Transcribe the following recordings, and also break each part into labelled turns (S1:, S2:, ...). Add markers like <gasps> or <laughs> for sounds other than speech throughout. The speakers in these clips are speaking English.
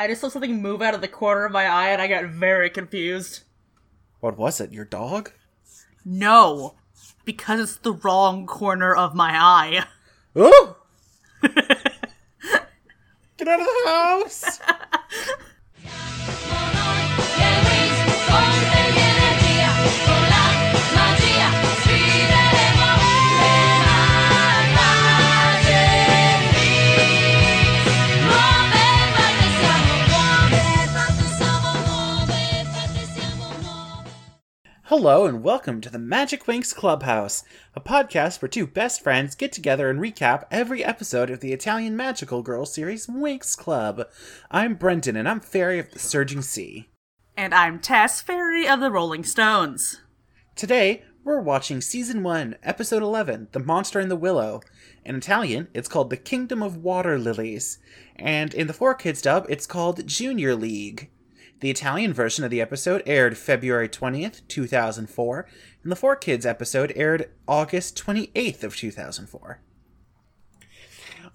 S1: I just saw something move out of the corner of my eye and I got very confused.
S2: What was it? Your dog?
S1: No, because it's the wrong corner of my eye.
S2: Oh! <laughs> Get out of the house! <laughs> Hello and welcome to the Magic Winx Clubhouse, a podcast where two best friends get together and recap every episode of the Italian Magical Girl series Winx Club. I'm Brendan and I'm Fairy of the Surging Sea.
S1: And I'm Tess, Fairy of the Rolling Stones.
S2: Today, we're watching Season 1, Episode 11, The Monster in the Willow. In Italian, it's called The Kingdom of Water Lilies, and in the 4Kids dub, it's called Junior League. The Italian version of the episode aired February 20th, 2004, and the 4Kids episode aired August 28th of 2004.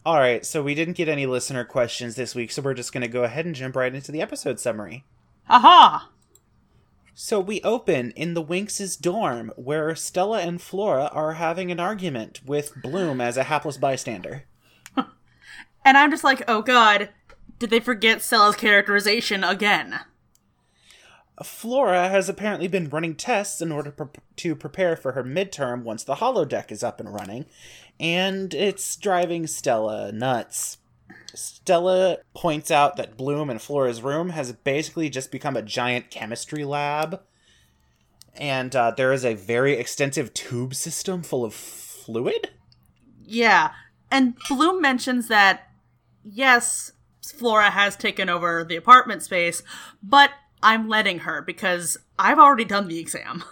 S2: All right, so we didn't get any listener questions this week, so we're just going to go ahead and jump right into the episode summary.
S1: Aha!
S2: So we open in the Winx' dorm, where Stella and Flora are having an argument with Bloom as a hapless bystander. <laughs>
S1: And I'm just like, oh god, did they forget Stella's characterization again?
S2: Flora has apparently been running tests in order pre- to prepare for her midterm once the holodeck is up and running, and it's driving Stella nuts. Stella points out that Bloom and Flora's room has basically just become a giant chemistry lab, and uh, there is a very extensive tube system full of fluid.
S1: Yeah, and Bloom mentions that, yes, Flora has taken over the apartment space, but I'm letting her because I've already done the exam.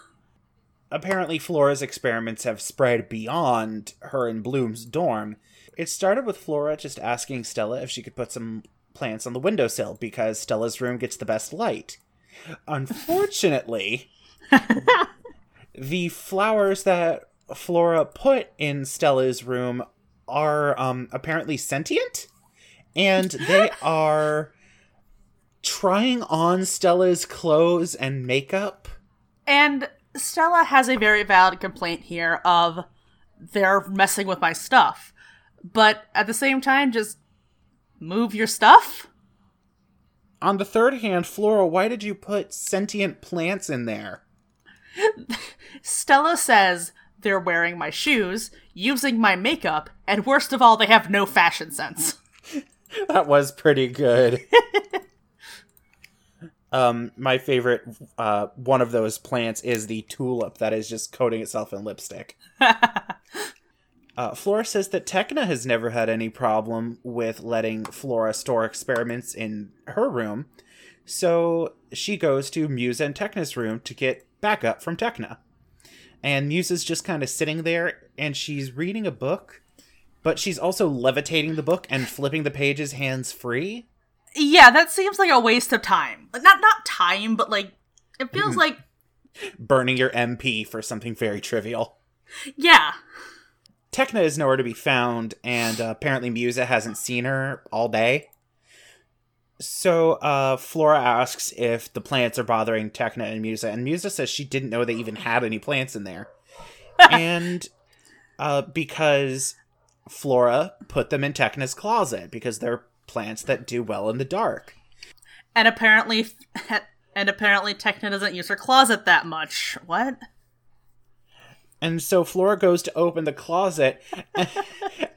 S1: <laughs>
S2: Apparently, Flora's experiments have spread beyond her and Bloom's dorm. It started with Flora just asking Stella if she could put some plants on the windowsill because Stella's room gets the best light. Unfortunately, <laughs> the flowers that Flora put in Stella's room are um, apparently sentient, and they <laughs> are trying on Stella's clothes and makeup.
S1: And Stella has a very valid complaint here of they're messing with my stuff. But at the same time, just move your stuff?
S2: On the third hand, Flora, why did you put sentient plants in there? <laughs>
S1: Stella says they're wearing my shoes, using my makeup, and worst of all, they have no fashion sense. <laughs>
S2: that was pretty good. <laughs> um, my favorite uh, one of those plants is the tulip that is just coating itself in lipstick. <laughs> uh, Flora says that Tecna has never had any problem with letting Flora store experiments in her room, so she goes to Musa and Tecna's room to get backup from Tecna. And Musa is just kind of sitting there and she's reading a book, but she's also levitating the book and flipping the pages hands free.
S1: Yeah, that seems like a waste of time. Not not time, but like it feels like
S2: burning your MP for something very trivial.
S1: yeah.
S2: Tecna is nowhere to be found, and uh, apparently Musa hasn't seen her all day. So uh, Flora asks if the plants are bothering Tecna and Musa, and Musa says she didn't know they even had any plants in there. <laughs> and uh, because Flora put them in Tecna's closet, because they're plants that do well in the dark.
S1: And apparently <laughs> and apparently Tecna doesn't use her closet that much. What?
S2: And so Flora goes to open the closet, <laughs> and,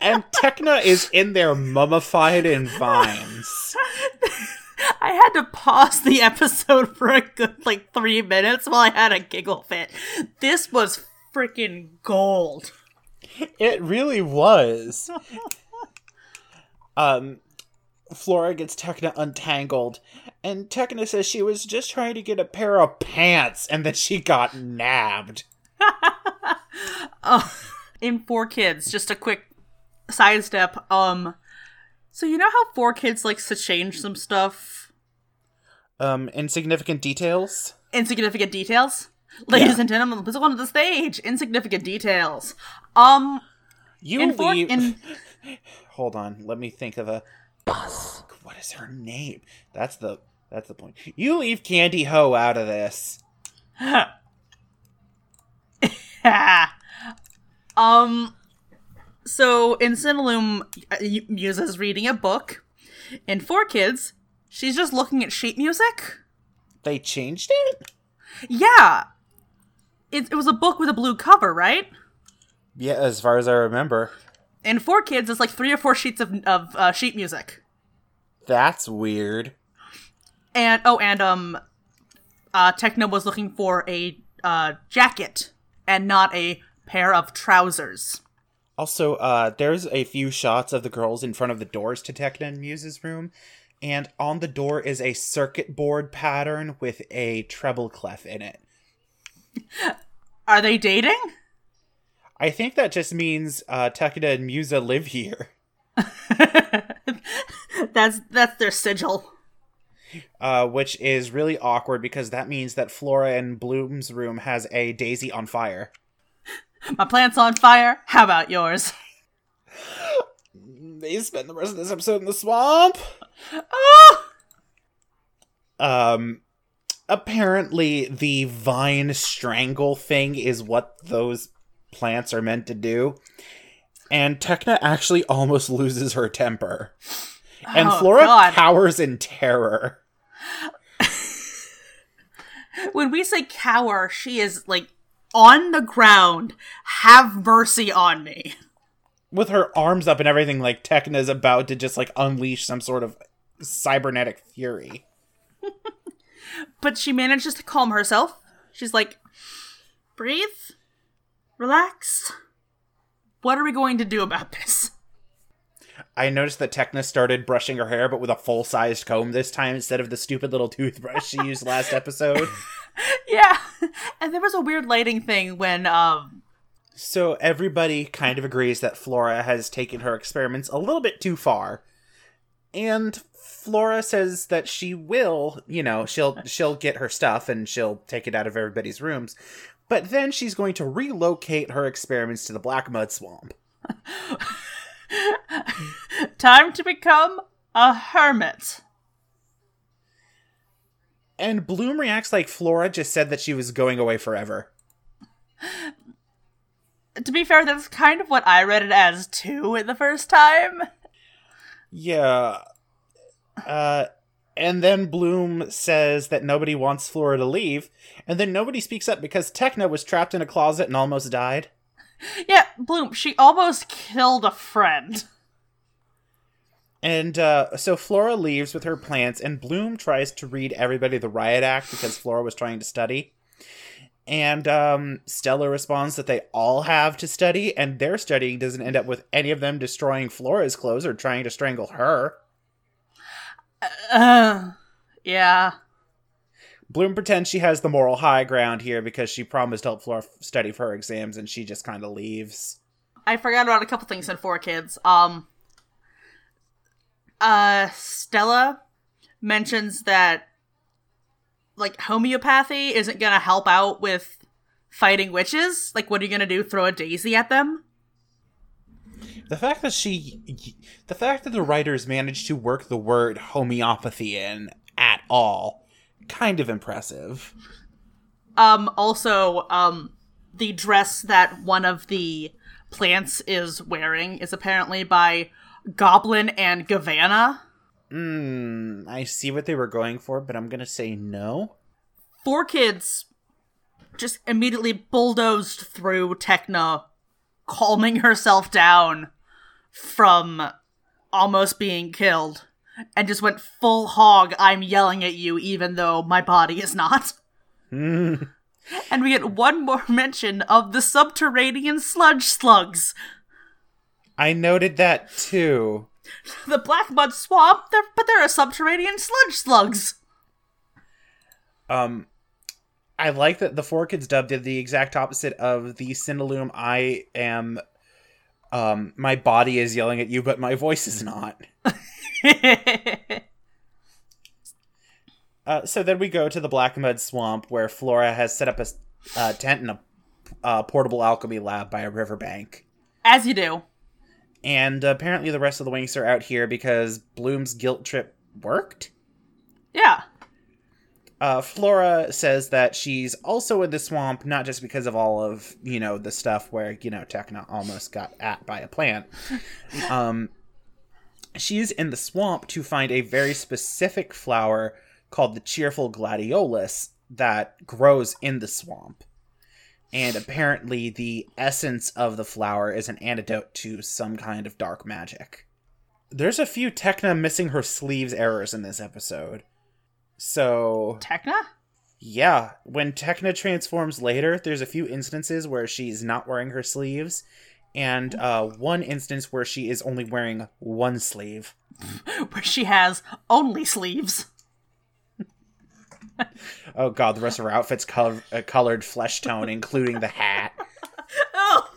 S2: and Tecna is in there mummified in vines. <laughs>
S1: I had to pause the episode for a good like three minutes while I had a giggle fit. This was freaking gold.
S2: It really was. um, Flora gets Tecna untangled, and Tecna says she was just trying to get a pair of pants, and then she got nabbed. <laughs>
S1: Oh, in four kids, just a quick sidestep. Um, so you know how four kids likes to change some stuff,
S2: Um, insignificant details.
S1: insignificant details. Ladies
S2: Yeah.
S1: and gentlemen, please welcome to the stage. Insignificant details. Um,
S2: You
S1: in four
S2: leave.
S1: in <laughs>
S2: Hold on, let me think of a Buzz. What is her name? That's the that's the point. You leave Candy Ho out of this. <laughs>
S1: um so in Cinelume, Musa's reading a book. In Four Kids, she's just looking at sheet music.
S2: They changed it?
S1: Yeah. It, it was a book with a blue cover, right?
S2: Yeah, as far as I remember.
S1: In Four Kids, it's like three or four sheets of, of uh, sheet music.
S2: That's weird.
S1: And, oh, and, um, uh, Tecna was looking for a, uh, jacket and not a pair of trousers.
S2: Also, uh, there's a few shots of the girls in front of the doors to Tecna and Musa's room, and on the door is a circuit board pattern with a treble clef in it.
S1: Are they dating?
S2: I think that just means uh, Tecna and Musa live here. <laughs>
S1: that's that's their sigil.
S2: Uh, which is really awkward because that means that Flora and Bloom's room has a daisy on fire.
S1: My plant's on fire. How about yours? <gasps>
S2: They spend the rest of this episode in the swamp.
S1: Oh!
S2: Um, apparently the vine strangle thing is what those plants are meant to do. And Tecna actually almost <laughs> loses her temper. And
S1: Oh,
S2: Flora
S1: God.
S2: cowers in terror.
S1: When we say cower, she is like on the ground. Have mercy on me.
S2: With her arms up and everything, like Tecna's about to just like unleash some sort of cybernetic fury. <laughs>
S1: But she manages to calm herself. She's like, breathe, relax. What are we going to do about this?
S2: I noticed that Tecna started brushing her hair, but with a full sized comb this time instead of the stupid little toothbrush she used last episode. <laughs>
S1: Yeah. And there was a weird lighting thing when um
S2: So everybody kind of agrees that Flora has taken her experiments a little bit too far. And Flora says that she will, you know, she'll she'll get her stuff and she'll take it out of everybody's rooms. But then she's going to relocate her experiments to the Black Mud Swamp. <laughs>
S1: time to become a hermit.
S2: And Bloom reacts like Flora just said that she was going away forever.
S1: To be fair, that's kind of what I read it as too the first time.
S2: Yeah. Uh and then Bloom says that nobody wants Flora to leave, and then nobody speaks up because Tecna was trapped in a closet and almost died.
S1: Yeah, Bloom, she almost killed a friend.
S2: And uh, so Flora leaves with her plants, and Bloom tries to read everybody the riot act because Flora was trying to study. And um, Stella responds that they all have to study, and their studying doesn't end up with any of them destroying Flora's clothes or trying to strangle her.
S1: Uh, yeah.
S2: Bloom pretends she has the moral high ground here because she promised to help Flora study for her exams, and she just kind of leaves.
S1: I forgot about a couple things in Four Kids. Um, uh, Stella mentions that like homeopathy isn't gonna help out with fighting witches. Like, what are you gonna do? Throw a daisy at them?
S2: The fact that she, the fact that the writers managed to work the word homeopathy in at all, kind of impressive.
S1: Um, also, um, the dress that one of the plants is wearing is apparently by Goblin and Gavanna.
S2: Hmm, I see what they were going for, but I'm gonna say no.
S1: Four kids just immediately bulldozed through Tecna, calming herself down from almost being killed, and just went full hog. I'm yelling at you, even though my body is not.
S2: Hmm.
S1: And we get one more <laughs> mention of the subterranean sludge slugs.
S2: I noted that too.
S1: The black mud swamp, they're, but they're a subterranean sludge slugs.
S2: Um, I like that the Four Kids dub did the exact opposite of the Cinelume. I am, um, my body is yelling at you, but my voice is not. <laughs> Uh, so then we go to the Black Mud Swamp, where Flora has set up a uh, tent in a uh, portable alchemy lab by a riverbank.
S1: As you do.
S2: And apparently, the rest of the Winx are out here because Bloom's guilt trip worked.
S1: Yeah.
S2: Uh, Flora says that she's also in the swamp, not just because of all of, you know, the stuff where, you know, Tecna almost got at by a plant. <laughs> Um, she's in the swamp to find a very specific flower called the cheerful gladiolus that grows in the swamp. And apparently, the essence of the flower is an antidote to some kind of dark magic. There's a few Tecna missing her sleeves errors in this episode. So,
S1: Tecna?
S2: yeah, when Tecna transforms later, there's a few instances where she's not wearing her sleeves, and uh, one instance where she is only wearing one sleeve. <laughs>
S1: Where she has only sleeves. <laughs>
S2: Oh god, the rest of her outfit's col- uh, colored flesh tone, including the hat. <laughs>
S1: Oh!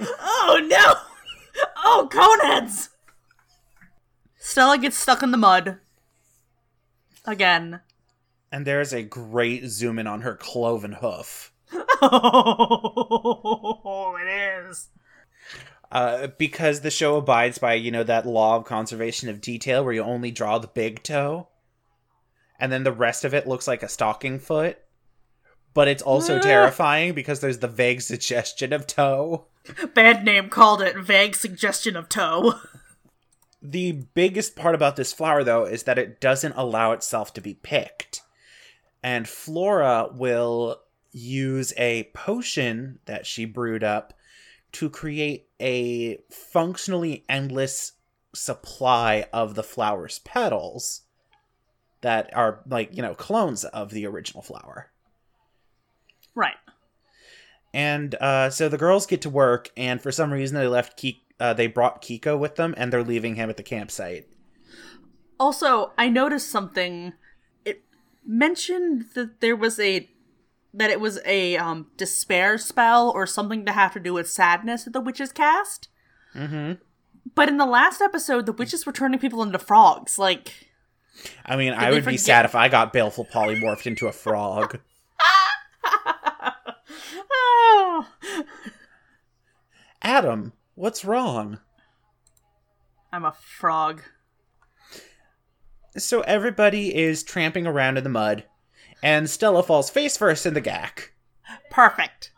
S1: Oh no! Oh, coneheads! Stella gets stuck in the mud. Again.
S2: And there's a great zoom in on her cloven hoof.
S1: Oh, <laughs> it is.
S2: Uh, because the show abides by, you know, that law of conservation of detail where you only draw the big toe, and then the rest of it looks like a stocking foot. But it's also
S1: Ah.
S2: terrifying because there's the vague suggestion of toe.
S1: Bad name called it vague suggestion of toe. <laughs>
S2: The biggest part about this flower, though, is that it doesn't allow itself to be picked. And Flora will use a potion that she brewed up to create a functionally endless supply of the flower's petals that are, like, you know, clones of the original flower.
S1: Right.
S2: And uh, so the girls get to work, and for some reason they left Ki- uh, they brought Kiko with them, and they're leaving him at the campsite.
S1: Also, I noticed something. It mentioned that there was a that it was a um despair spell or something to have to do with sadness that the witches cast.
S2: Mm-hmm.
S1: But in the last episode, the witches were turning people into frogs. Like,
S2: I mean, I would be sad if I got baleful polymorphed into a frog.
S1: oh, <laughs>
S2: Adam, what's wrong?
S1: I'm a frog.
S2: So everybody is tramping around in the mud, and Stella falls face first in the gack.
S1: Perfect.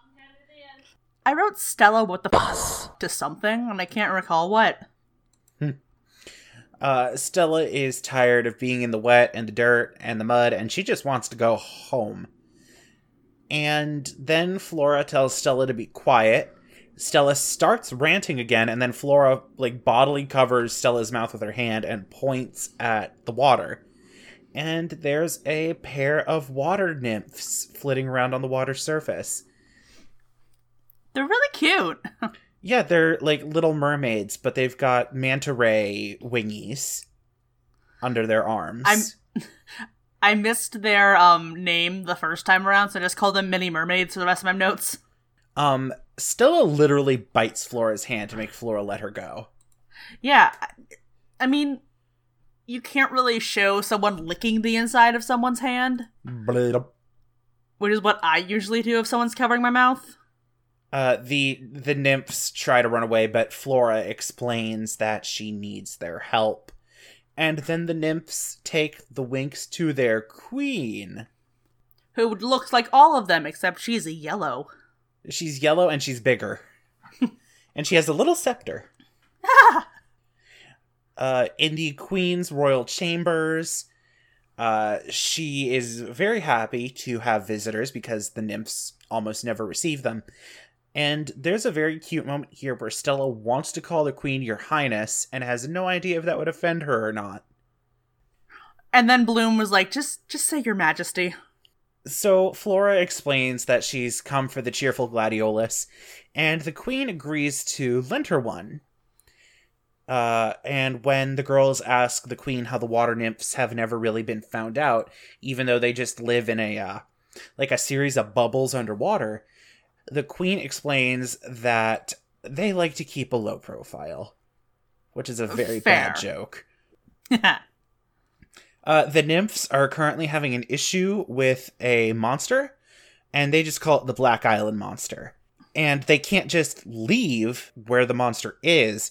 S1: I wrote Stella what the f- to something, and I can't recall what.
S2: Uh, Stella is tired of being in the wet and the dirt and the mud, and she just wants to go home. And then Flora tells Stella to be quiet. Stella starts ranting again, and then Flora like bodily covers Stella's mouth with her hand and points at the water. And there's a pair of water nymphs flitting around on the water surface.
S1: They're really cute. <laughs>
S2: Yeah, they're like little mermaids, but they've got manta ray wingies under their arms.
S1: I'm- <laughs> I missed their um name the first time around, so I just called them mini mermaids for the rest of my notes.
S2: Um, Stella literally bites Flora's hand to make Flora let her go.
S1: Yeah, I- mean, you can't really show someone licking the inside of someone's hand, which is what I usually do if someone's covering my mouth.
S2: Uh, the the nymphs try to run away, but Flora explains that she needs their help. And then the nymphs take the Winx to their queen.
S1: Who looks like all of them except she's a yellow.
S2: She's yellow and she's bigger. <laughs> and she has a little scepter. <laughs> uh, in the queen's royal chambers, uh, she is very happy to have visitors because the nymphs almost never receive them. And there's a very cute moment here where Stella wants to call the queen your highness and has no idea if that would offend her or not.
S1: And then Bloom was like, "Just, just say your Majesty."
S2: So Flora explains that she's come for the cheerful gladiolus, and the queen agrees to lend her one. Uh, and when the girls ask the queen how the water nymphs have never really been found out, even though they just live in a uh, like a series of bubbles underwater, the queen explains that they like to keep a low profile, which is a very bad joke. <laughs> Uh, the nymphs are currently having an issue with a monster, and they just call it the Black Island Monster. And they can't just leave where the monster is.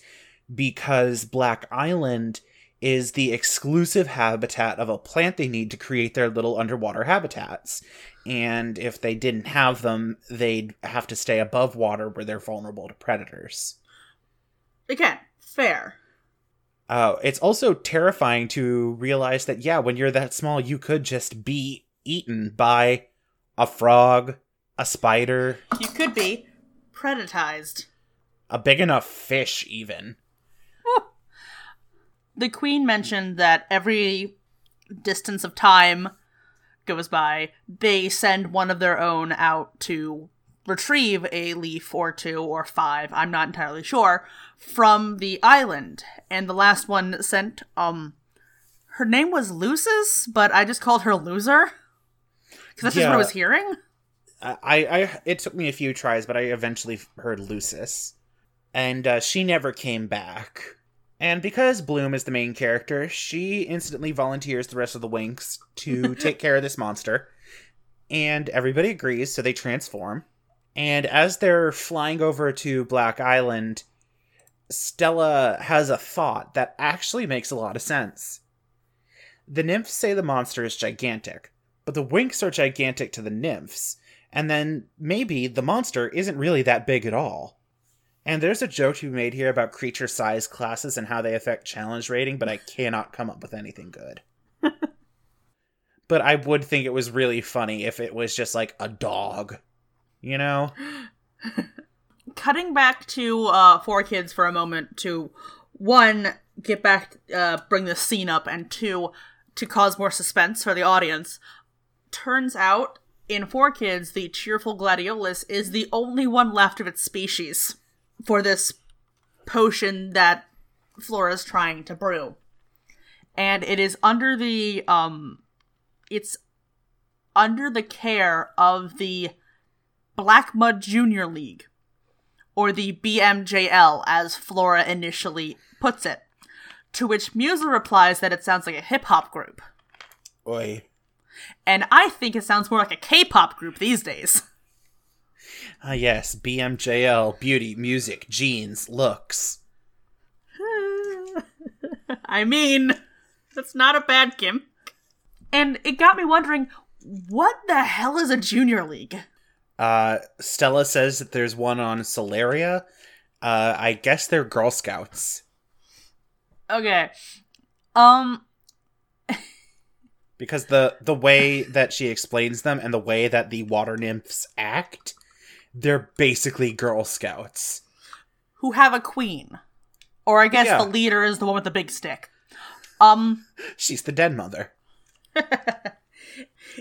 S2: because Black Island is the exclusive habitat of a plant they need to create their little underwater habitats. And if they didn't have them, they'd have to stay above water where they're vulnerable to predators.
S1: Again, fair.
S2: Uh, it's also terrifying to realize that, yeah, when you're that small, you could just be eaten by a frog, a spider,
S1: You could be predatized.
S2: a big enough fish, even.
S1: The queen mentioned that every distance of time goes by, they send one of their own out to retrieve a leaf or two or five, I'm not entirely sure, from the island. And the last one sent, um, her name was Lucis, but I just called her Loser. Because that's just what I was hearing.
S2: I, I, it took me a few tries, but I eventually heard Lucis, and uh, she never came back. And because Bloom is the main character, she instantly volunteers the rest of the Winx to <laughs> take care of this monster, and everybody agrees, so they transform. And as they're flying over to Black Island, Stella has a thought that actually makes a lot of sense. The nymphs say the monster is gigantic, but the Winx are gigantic to the nymphs, and then maybe the monster isn't really that big at all. And there's a joke to be made here about creature size classes and how they affect challenge rating, but I <laughs> cannot come up with anything good. but I would think it was really funny if it was just like a dog. You know? <gasps>
S1: cutting back to uh four kids for a moment to one get back uh bring the scene up and two to cause more suspense for the audience turns out in four kids the cheerful gladiolus is the only one left of its species for this potion that flora's trying to brew and it is under the um it's under the care of the black mud junior league or the BMJL, as Flora initially puts it. To which Musa replies that it sounds like a hip hop group.
S2: Oi.
S1: And I think it sounds more like a K pop group these days.
S2: Ah, yes, BMJL, beauty, music, jeans, looks. <laughs>
S1: I mean, that's not a bad gimmick. And it got me wondering what the hell is a junior league?
S2: Uh, Stella says that there's one on Solaria. Uh, I guess they're Girl Scouts.
S1: Okay. Um, <laughs>
S2: because the the way that she explains them and the way that the water nymphs act they're basically girl scouts
S1: who have a queen. Or I guess
S2: Yeah.
S1: the leader is the one with the big stick. Um,
S2: she's the dead mother <laughs>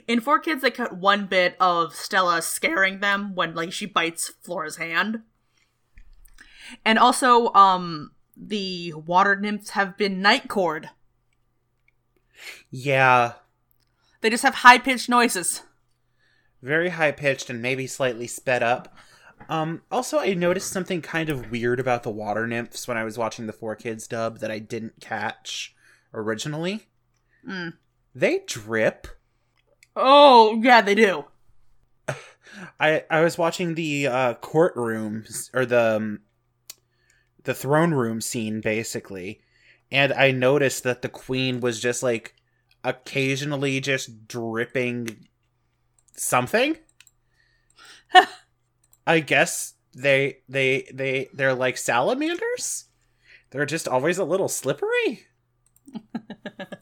S1: In Four Kids, they cut one bit of Stella scaring them when like she bites Flora's hand. And also, um, the water nymphs have been nightcored.
S2: yeah
S1: They just have high pitched noises.
S2: very high pitched and maybe slightly sped up um also i noticed something kind of weird about the water nymphs when i was watching the four kids dub that i didn't catch originally
S1: Mm.
S2: they drip
S1: Oh, yeah, they do.
S2: I I was watching the uh, courtrooms or the um, the throne room scene basically, and I noticed that the queen was just like occasionally just dripping something. <laughs> I guess they they they they're like salamanders. They're just always a little slippery.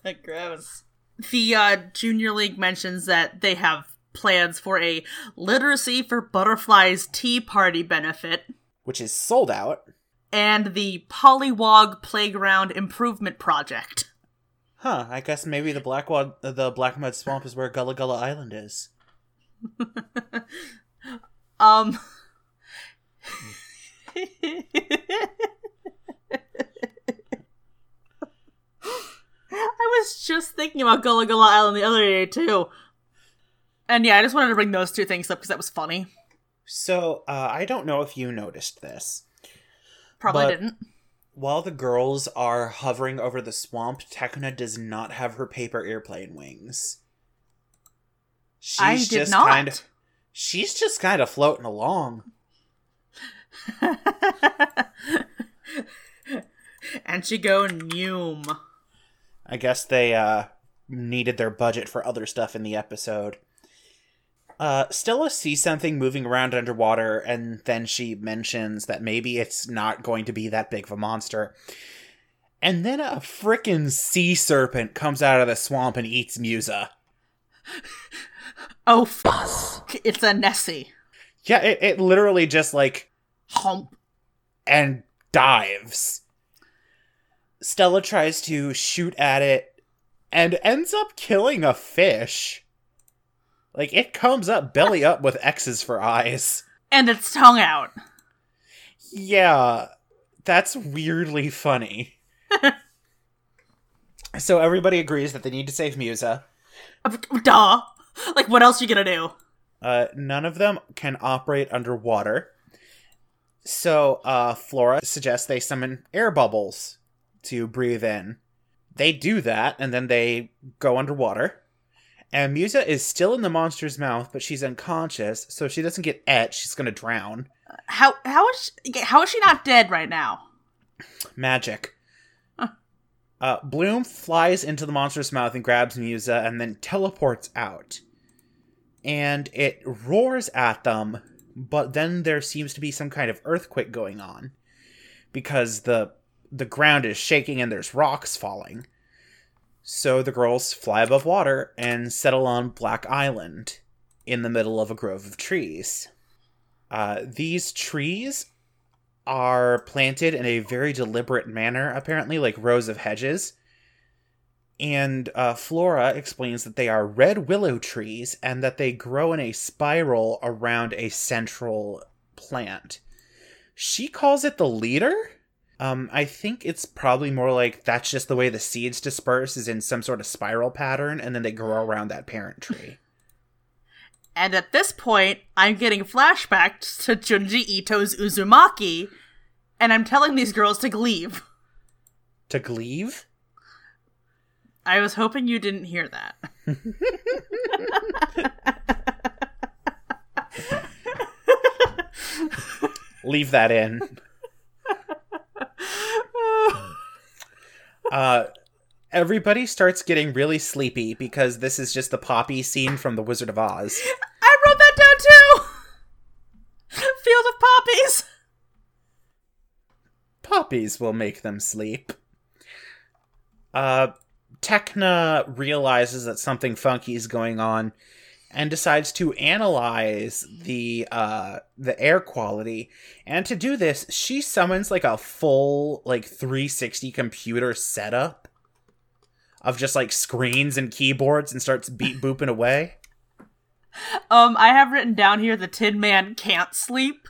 S2: <laughs>
S1: Gross. The uh, Junior League mentions that they have plans for a Literacy for Butterflies Tea Party benefit
S2: Which is sold out.
S1: and the Pollywog Playground Improvement Project.
S2: Huh, I guess maybe the Black Wad- the Black Mud Swamp is where Gullah Gullah Island is. <laughs>
S1: Um. <laughs> I was just thinking about Gullah Gullah Island the other day too. And yeah, I just wanted to bring those two things up because that was funny.
S2: So, uh, I don't know if you noticed this.
S1: Probably didn't.
S2: While the girls are hovering over the swamp, Tecna does not have her paper airplane wings. She's
S1: I did
S2: just
S1: not.
S2: kind of She's just kind of floating along. <laughs>
S1: And she go Noom.
S2: I guess they uh, needed their budget for other stuff in the episode. Uh, Stella sees something moving around underwater, and then she mentions that maybe it's not going to be that big of a monster. And then a frickin' sea serpent comes out of the swamp and eats Musa. <laughs>
S1: Oh, fuck. It's a Nessie.
S2: Yeah, it, it literally just like
S1: Hump.
S2: and dives. Stella tries to shoot at it and ends up killing a fish. Like it comes up belly up with X's for eyes.
S1: And its tongue out.
S2: Yeah, that's weirdly funny. <laughs> so everybody agrees that they need to save Musa.
S1: Duh. Like, what else you gonna do?
S2: Uh, none of them can operate underwater. So uh, Flora suggests they summon air bubbles to breathe in. They do that, and then they go underwater. And Musa is still in the monster's mouth, but she's unconscious, so she doesn't get et. She's gonna drown.
S1: How how is she, how is she not dead right now?
S2: Magic. Uh, Bloom flies into the monster's mouth and grabs Musa, and then teleports out. And it roars at them, but then there seems to be some kind of earthquake going on because the the ground is shaking and there's rocks falling. So the girls fly above water and settle on Black Island in the middle of a grove of trees. Uh, these trees are planted in a very deliberate manner, apparently, like rows of hedges. And uh, Flora explains that they are red willow trees and that they grow in a spiral around a central plant. She calls it the leader. Um, I think it's probably more like that's just the way the seeds disperse is in some sort of spiral pattern, and then they grow around that parent tree. <laughs>
S1: And at this point, I'm getting flashbacks to Junji Ito's Uzumaki, and I'm telling these girls to leave.
S2: To leave?
S1: I was hoping you didn't hear that. <laughs> <laughs>
S2: Leave that in. <laughs> uh, everybody starts getting really sleepy because this is just the poppy scene from The Wizard of Oz.
S1: I wrote that down too! Field of poppies!
S2: Poppies will make them sleep. Uh, Tecna realizes that something funky is going on and decides to analyze the uh the air quality and to do this she summons like a full like 360 computer setup of just like screens and keyboards and starts beat <laughs> booping away
S1: Um, I have written down here the Tin Man can't sleep.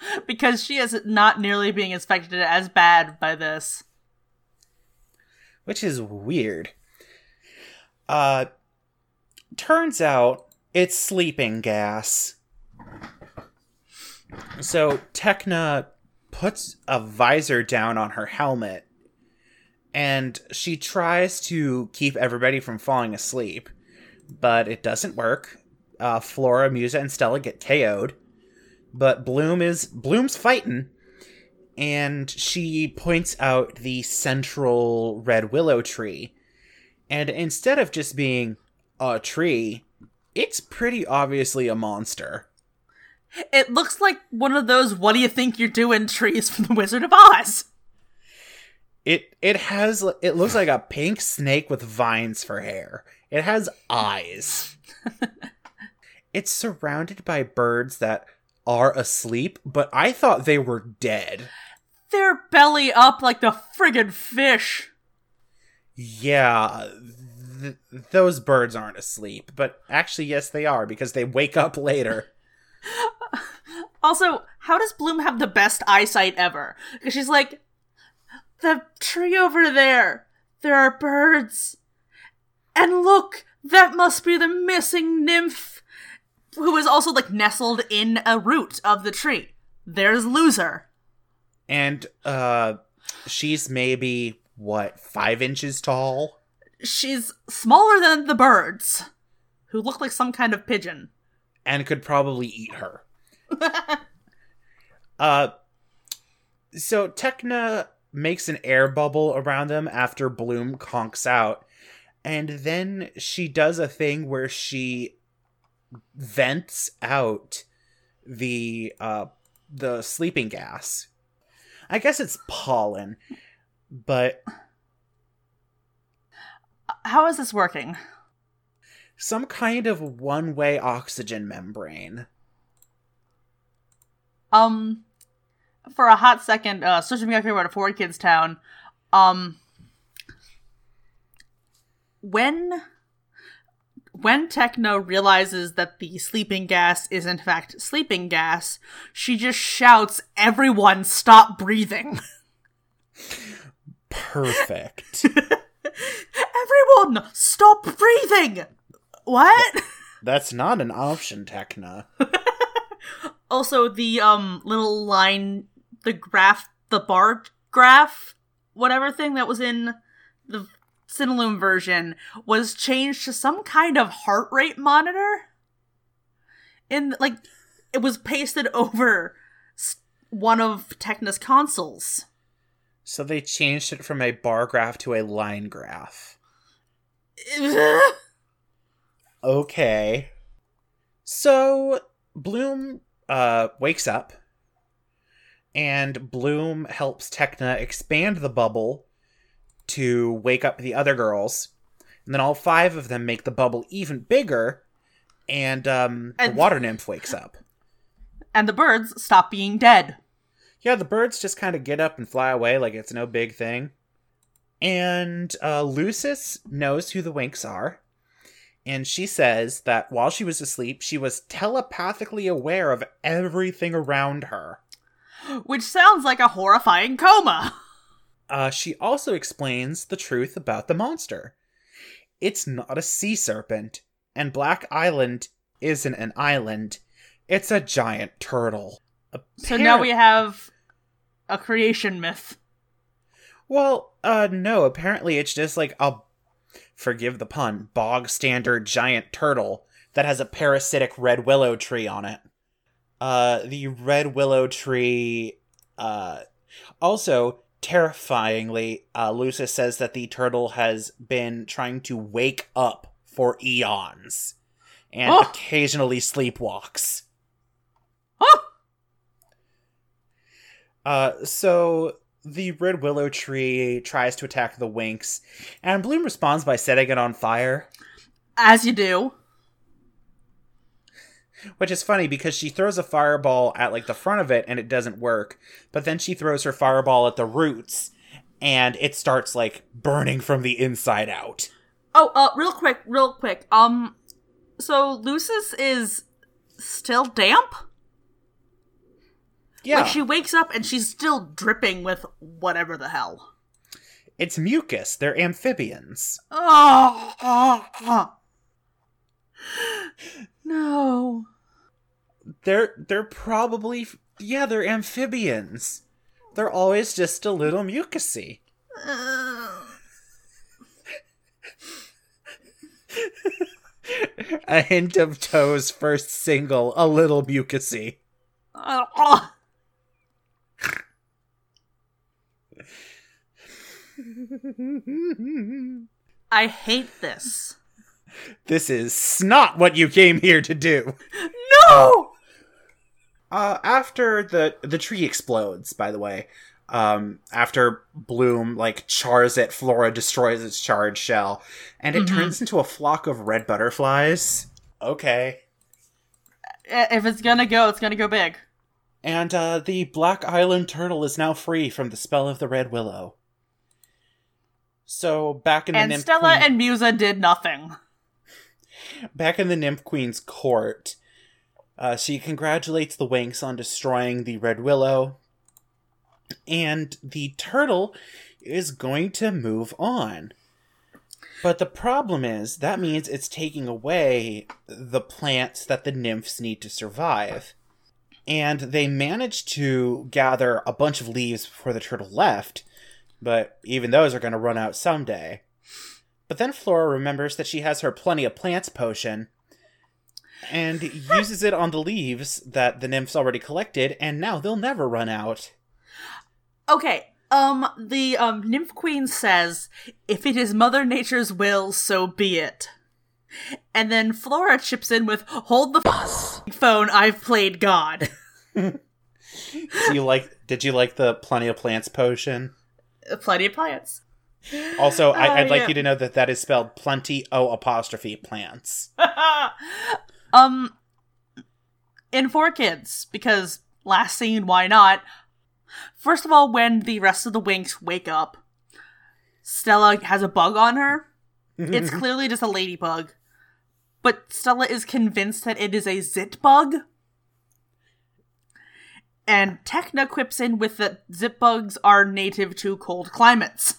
S1: <laughs> Because she is not nearly being affected as bad by this.
S2: which is weird uh turns out it's sleeping gas so Tecna puts a visor down on her helmet and she tries to keep everybody from falling asleep, but it doesn't work. Uh, Flora, Musa, and Stella get KO'd, but Bloom is Bloom's fighting, and she points out the central red willow tree, and instead of just being a tree, it's pretty obviously a monster.
S1: It looks like one of those what do you think you're doing trees from the Wizard of Oz.
S2: It it has it looks like a pink snake with vines for hair. It has eyes. <laughs> it's surrounded by birds that are asleep, but I thought they were dead.
S1: They're belly up like the friggin' fish.
S2: Yeah, th- those birds aren't asleep, but actually yes they are because they wake up later. <laughs>
S1: Also, how does Bloom have the best eyesight ever? Because she's like, the tree over there, there are birds. And look, that must be the missing nymph, who is also like nestled in a root of the tree. There's Loser.
S2: And uh she's maybe what, 5 inches tall?
S1: She's smaller than the birds, who look like some kind of pigeon.
S2: and could probably eat her. <laughs> uh So Tecna makes an air bubble around them after Bloom conks out. And then she does a thing where she vents out the uh the sleeping gas. I guess it's pollen, but
S1: How is this working?
S2: some kind of one-way oxygen membrane.
S1: Um, for a hot second, uh, switching me up here about a Four Kids Town. Um, when when Tecna realizes that the sleeping gas is in fact sleeping gas, she just shouts, "Everyone, stop breathing! <laughs>
S2: Perfect. <laughs>
S1: Everyone, stop breathing!" What?
S2: That's not an option, Tecna. <laughs>
S1: also, the um little line, the graph, the bar graph, whatever thing that was in the Cinelume version was changed to some kind of heart rate monitor. In like, it was pasted over one of Tecna's consoles.
S2: So they changed it from a bar graph to a line graph. <laughs> Okay. So Bloom uh wakes up and Bloom helps Tecna expand the bubble to wake up the other girls. And then all five of them make the bubble even bigger and um
S1: And-
S2: the water nymph wakes up. <laughs>
S1: and the birds stop being dead.
S2: Yeah, the birds just kind of get up and fly away like it's no big thing. And uh, Lucis knows who the Winx are. And she says that while she was asleep, she was telepathically aware of everything around her.
S1: Which sounds like a horrifying coma.
S2: Uh, she also explains the truth about the monster. It's not a sea serpent, and Black Island isn't an island. It's a giant turtle.
S1: So now we have a creation myth.
S2: Well, uh, no. Apparently, it's just like a, forgive the pun, bog standard giant turtle that has a parasitic red willow tree on it. Uh, the red willow tree, uh, also terrifyingly, uh, Lucis says that the turtle has been trying to wake up for eons and
S1: Oh.
S2: occasionally sleepwalks.
S1: Oh!
S2: Uh, so the red willow tree tries to attack the Winx, and Bloom responds by setting it on fire,
S1: As you do.
S2: which is funny because she throws a fireball at like the front of it and it doesn't work, but then she throws her fireball at the roots and it starts like burning from the inside out.
S1: Oh, uh, real quick, real quick. Um, so Lucis is still damp?
S2: Yeah,
S1: Like she wakes up and she's still dripping with whatever the hell.
S2: it's mucus. They're amphibians.
S1: Oh, oh, oh. no.
S2: They're they're probably yeah, they're amphibians. They're always just a little mucusy.
S1: Uh, <laughs>
S2: a hint of Toe's first single, a little mucusy. <laughs>
S1: uh, oh. I hate this.
S2: this is not what you came here to do.
S1: No.
S2: Uh, after the the tree explodes, by the way, um, after Bloom like chars it, Flora destroys its charred shell, and it
S1: Mhm.
S2: turns into a flock of red butterflies. Okay.
S1: If it's gonna go, it's gonna go big.
S2: And uh, the Black Island turtle is now free from the spell of the red willow. So back in the
S1: And
S2: nymph
S1: Stella
S2: queen,
S1: and Musa did nothing.
S2: back in the nymph queen's court, uh, she congratulates the Winx on destroying the red willow, and the turtle is going to move on. But the problem is that means it's taking away the plants that the nymphs need to survive. And they managed to gather a bunch of leaves before the turtle left, but even those are going to run out someday. But then Flora remembers that she has her plenty of plants potion and <laughs> uses it on the leaves that the nymphs already collected, and now they'll never run out.
S1: Okay. Um, the um nymph queen says, "If it is Mother Nature's will, so be it." And then Flora chips in with, "Hold the f- phone. I've played God." <laughs>
S2: Do you like? Did you like the plenty of plants potion?
S1: Plenty of plants.
S2: Also, I, I'd like
S1: yeah.
S2: you to know that that is spelled plenty o apostrophe plants. <laughs>
S1: um, in four kids because last scene, why not? First of all, when the rest of the Winx wake up, Stella has a bug on her. It's <laughs> clearly just a ladybug, but Stella is convinced that it is a zit bug. And Tecna quips in with that zip bugs are native to cold climates.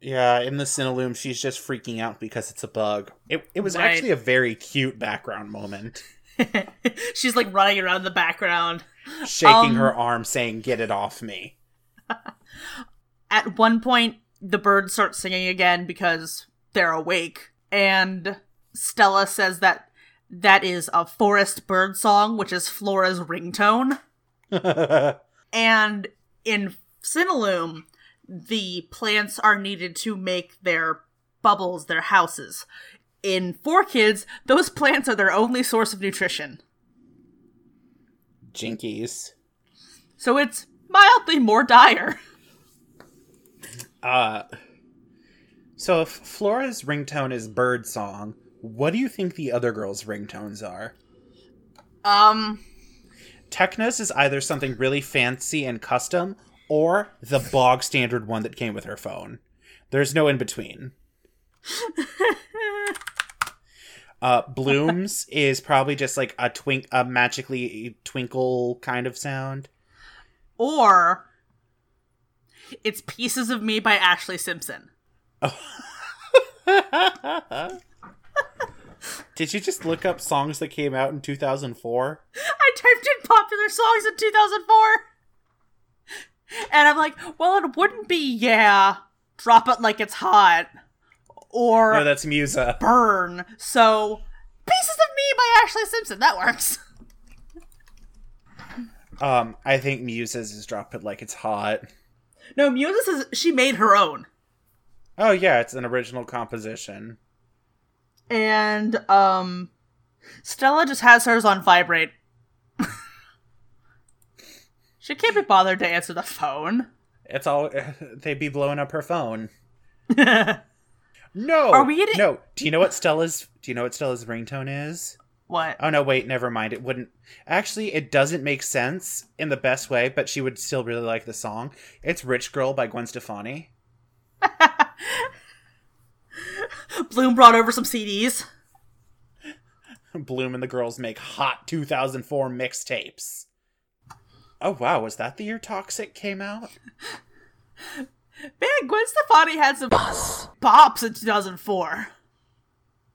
S2: Yeah, in the Cinelume, she's just freaking out because it's a bug. It, it was
S1: Right.
S2: actually a very cute background moment. <laughs> <laughs>
S1: She's like running around in the background.
S2: Shaking
S1: Um,
S2: her arm, saying, Get it off me. <laughs>
S1: At one point, the birds start singing again because they're awake, and Stella says that that is a forest bird song, which is Flora's ringtone. <laughs> And in Cinelume, the plants are needed to make their bubbles, their houses. In Four Kids, those plants are their only source of nutrition.
S2: Jinkies.
S1: So it's mildly more dire.
S2: Uh, so if Flora's ringtone is bird song, what do you think the other girls' ringtones are?
S1: Um,
S2: Tecna's is either something really fancy and custom, or the bog standard one that came with her phone. There's no in between. <laughs> Uh, Blooms is probably just like a twink, a magically twinkle kind of sound.
S1: or it's Pieces of Me by Ashlee Simpson. <laughs>
S2: Did you just look up songs that came out in 2004?
S1: I typed in popular songs in 2004. And I'm like, well, it wouldn't be yeah, drop it like it's hot, or
S2: No, that's Musa.
S1: burn. So, Pieces of Me by Ashlee Simpson. That works.
S2: Um, I think Musa's is Drop It Like It's Hot.
S1: No, Musa says she made her own.
S2: Oh yeah, it's an original composition.
S1: And, um, Stella just has hers on vibrate. <laughs> she can't be bothered to answer the phone.
S2: It's all <laughs> they'd be blowing up her phone. <laughs> No.
S1: Are we getting-
S2: No. Do you know what Stella's do you know what Stella's ringtone is?
S1: what?
S2: Oh no, wait, never mind. It wouldn't Actually, it doesn't make sense in the best way, but she would still really like the song. It's Rich Girl by Gwen Stefani. <laughs>
S1: Bloom brought over some CDs.
S2: Bloom and the girls make hot 2004 mixtapes. Oh wow, was that the year Toxic came out? <laughs>
S1: Man, Gwen Stefani had some pops in 2004.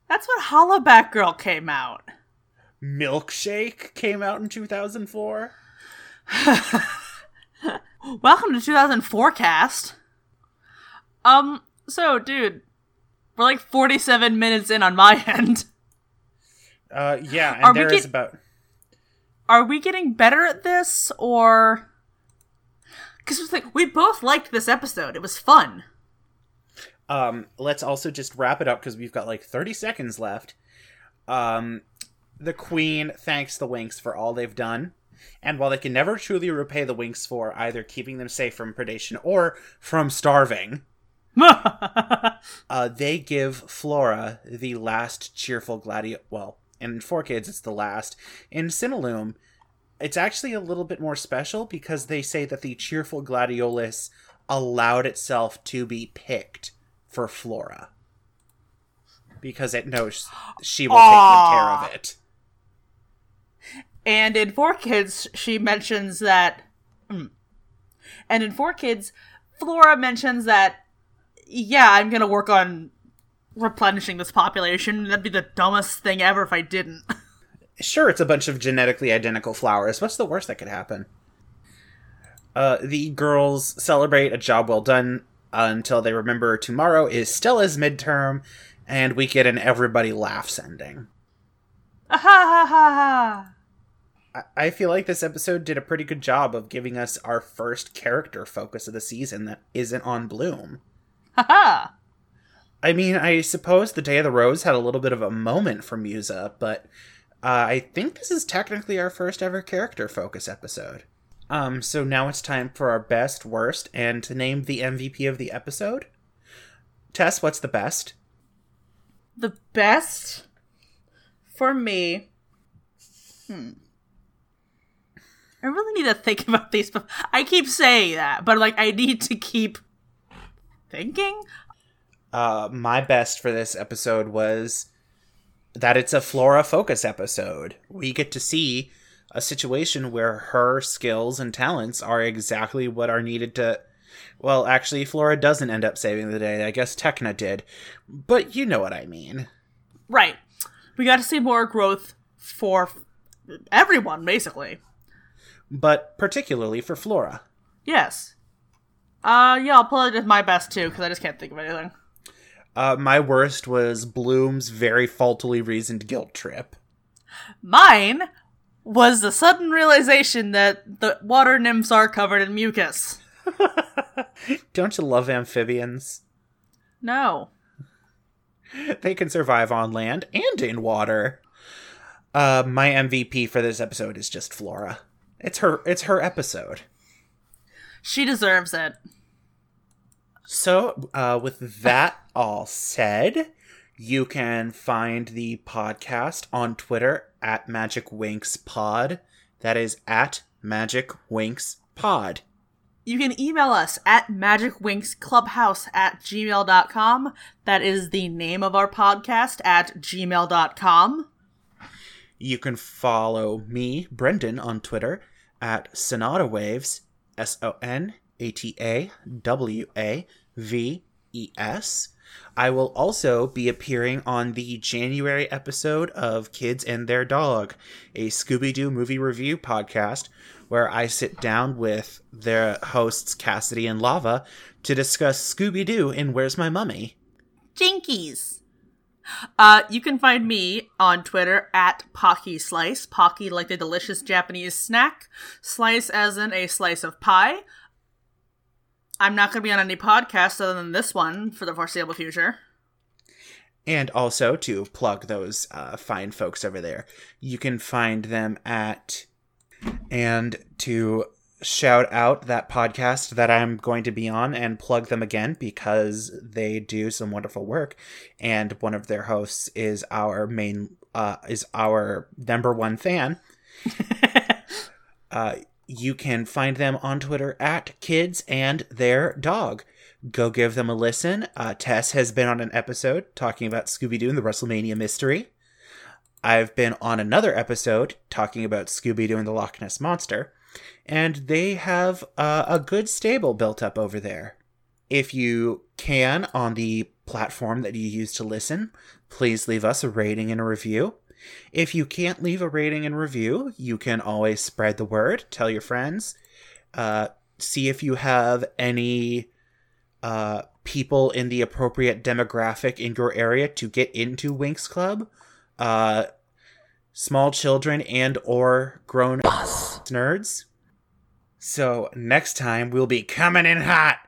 S1: That's when Hollaback Girl came out.
S2: Milkshake came out in 2004. <laughs>
S1: Welcome to 2004 cast. Um, so, dude, we're like 47 minutes in on my <laughs> end.
S2: Uh yeah, and
S1: Are
S2: there is
S1: get-
S2: about
S1: Are we getting better at this, or. Because it's like, we both liked this episode. It was fun.
S2: Um, let's also just wrap it up because we've got like 30 seconds left. Um, the Queen thanks the Winx for all they've done. And while they can never truly repay the Winx for either keeping them safe from predation or from starving, <laughs> uh, they give Flora the last cheerful gladio. Well, in Four Kids, it's the last. In Cinelume, it's actually a little bit more special because they say that the cheerful gladiolus allowed itself to be picked for Flora because it knows she will take good care of it.
S1: And in Four Kids, she mentions that. Hmm. And in Four Kids, Flora mentions that, yeah, I'm gonna work on replenishing this population. That'd be the dumbest thing ever if I didn't. <laughs>
S2: Sure, it's a bunch of genetically identical flowers. What's the worst that could happen? Uh, the girls celebrate a job well done until they remember tomorrow is Stella's midterm, and we get an everybody laughs ending.
S1: ha ha ha ha.
S2: I feel like this episode did a pretty good job of giving us our first character focus of the season that isn't on Bloom.
S1: Haha!
S2: I mean, I suppose the Day of the Rose had a little bit of a moment for Musa, but uh, I think this is technically our first ever character focus episode. Um, so now it's time for our best, worst, and to name the MVP of the episode. Tess, what's the best?
S1: The best for me. Hmm. I really need to think <laughs> about these. I keep saying that, but like I need to keep thinking.
S2: Uh, my best for this episode was that it's a Flora focus episode. We get to see a situation where her skills and talents are exactly what are needed to. Well, actually, Flora doesn't end up saving the day. I guess Tecna did. But you know what I mean.
S1: Right. We got to see more growth for everyone, basically.
S2: But particularly for Flora.
S1: Yes. Uh, yeah, I'll pull it as my best too, because I just can't think of anything.
S2: Uh, my worst was Bloom's very faultily reasoned guilt trip.
S1: Mine was the sudden realization that the water nymphs are covered in mucus. <laughs>
S2: Don't you love amphibians?
S1: No.
S2: They can survive on land and in water. Uh, my MVP for this episode is just Flora. It's her. It's her episode.
S1: She deserves it.
S2: So, uh, with that all said, you can find the podcast on Twitter at Magic Winx Pod. That is at Magic Winx Pod.
S1: You can email us at magicwinxclubhouse at gmail.com. That is the name of our podcast at gmail.com.
S2: You can follow me, Brendan, on Twitter at Sonata Waves, S O N A T A W A V E S. I will also be appearing on the January episode of Kids and Their Dog, a Scooby Doo movie review podcast where I sit down with their hosts, Cassidy and Lava, to discuss Scooby Doo and Where's My Mummy?
S1: Jinkies. Uh, you can find me on Twitter at Pocky Slice. Pocky like the delicious Japanese snack. Slice as in a slice of pie. I'm not going to be on any podcast other than this one for the foreseeable future.
S2: And also to plug those uh, fine folks over there, you can find them at. And to shout out that podcast that I'm going to be on and plug them again because they do some wonderful work. And one of their hosts is our main, uh, is our number one fan. <laughs> uh, you can find them on Twitter at kids and their dog. Go give them a listen. Uh, Tess has been on an episode talking about Scooby Doo and the WrestleMania mystery. I've been on another episode talking about Scooby Doo and the Loch Ness Monster, and they have uh, a good stable built up over there. If you can, on the platform that you use to listen, please leave us a rating and a review. If you can't leave a rating and review, you can always spread the word, tell your friends, uh, see if you have any uh, people in the appropriate demographic in your area to get into Winx Club. Uh, small children and or grown nerds. So next time we'll be coming in hot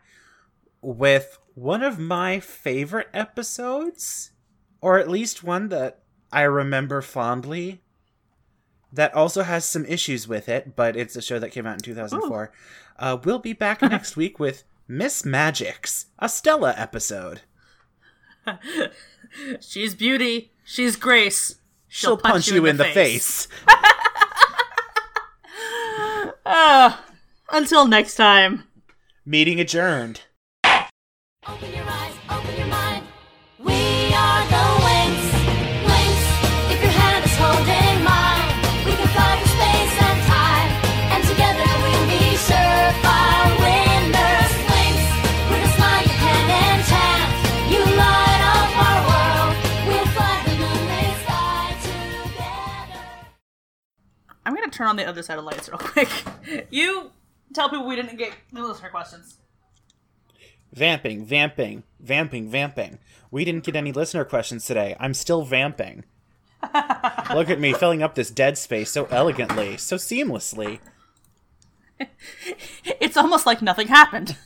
S2: with one of my favorite episodes, or at least one that I remember fondly. That also has some issues with it, but it's a show that came out in 2004. Uh, we'll be back <laughs> next week with Miss Magix, a Stella episode. <laughs>
S1: She's beauty. She's grace.
S2: She'll, punch, you in, the, face.
S1: Uh, <laughs> until next time.
S2: Meeting adjourned.
S3: Open your eyes, open your mind. We are the Winx. Winx, if your hand is holding mine, we can fly through space and time. And together we'll be surefire winners. Winx, with a smile you can enchant. You light up our world. We'll fly the moonlit sky together.
S1: I'm gonna turn on the other side of lights real quick. <laughs> You tell people we didn't get listener questions.
S2: Vamping, vamping, vamping, vamping. We didn't get any listener questions today. I'm still vamping. <laughs> Look at me filling up this dead space so elegantly, so seamlessly. <laughs>
S1: It's almost like nothing happened.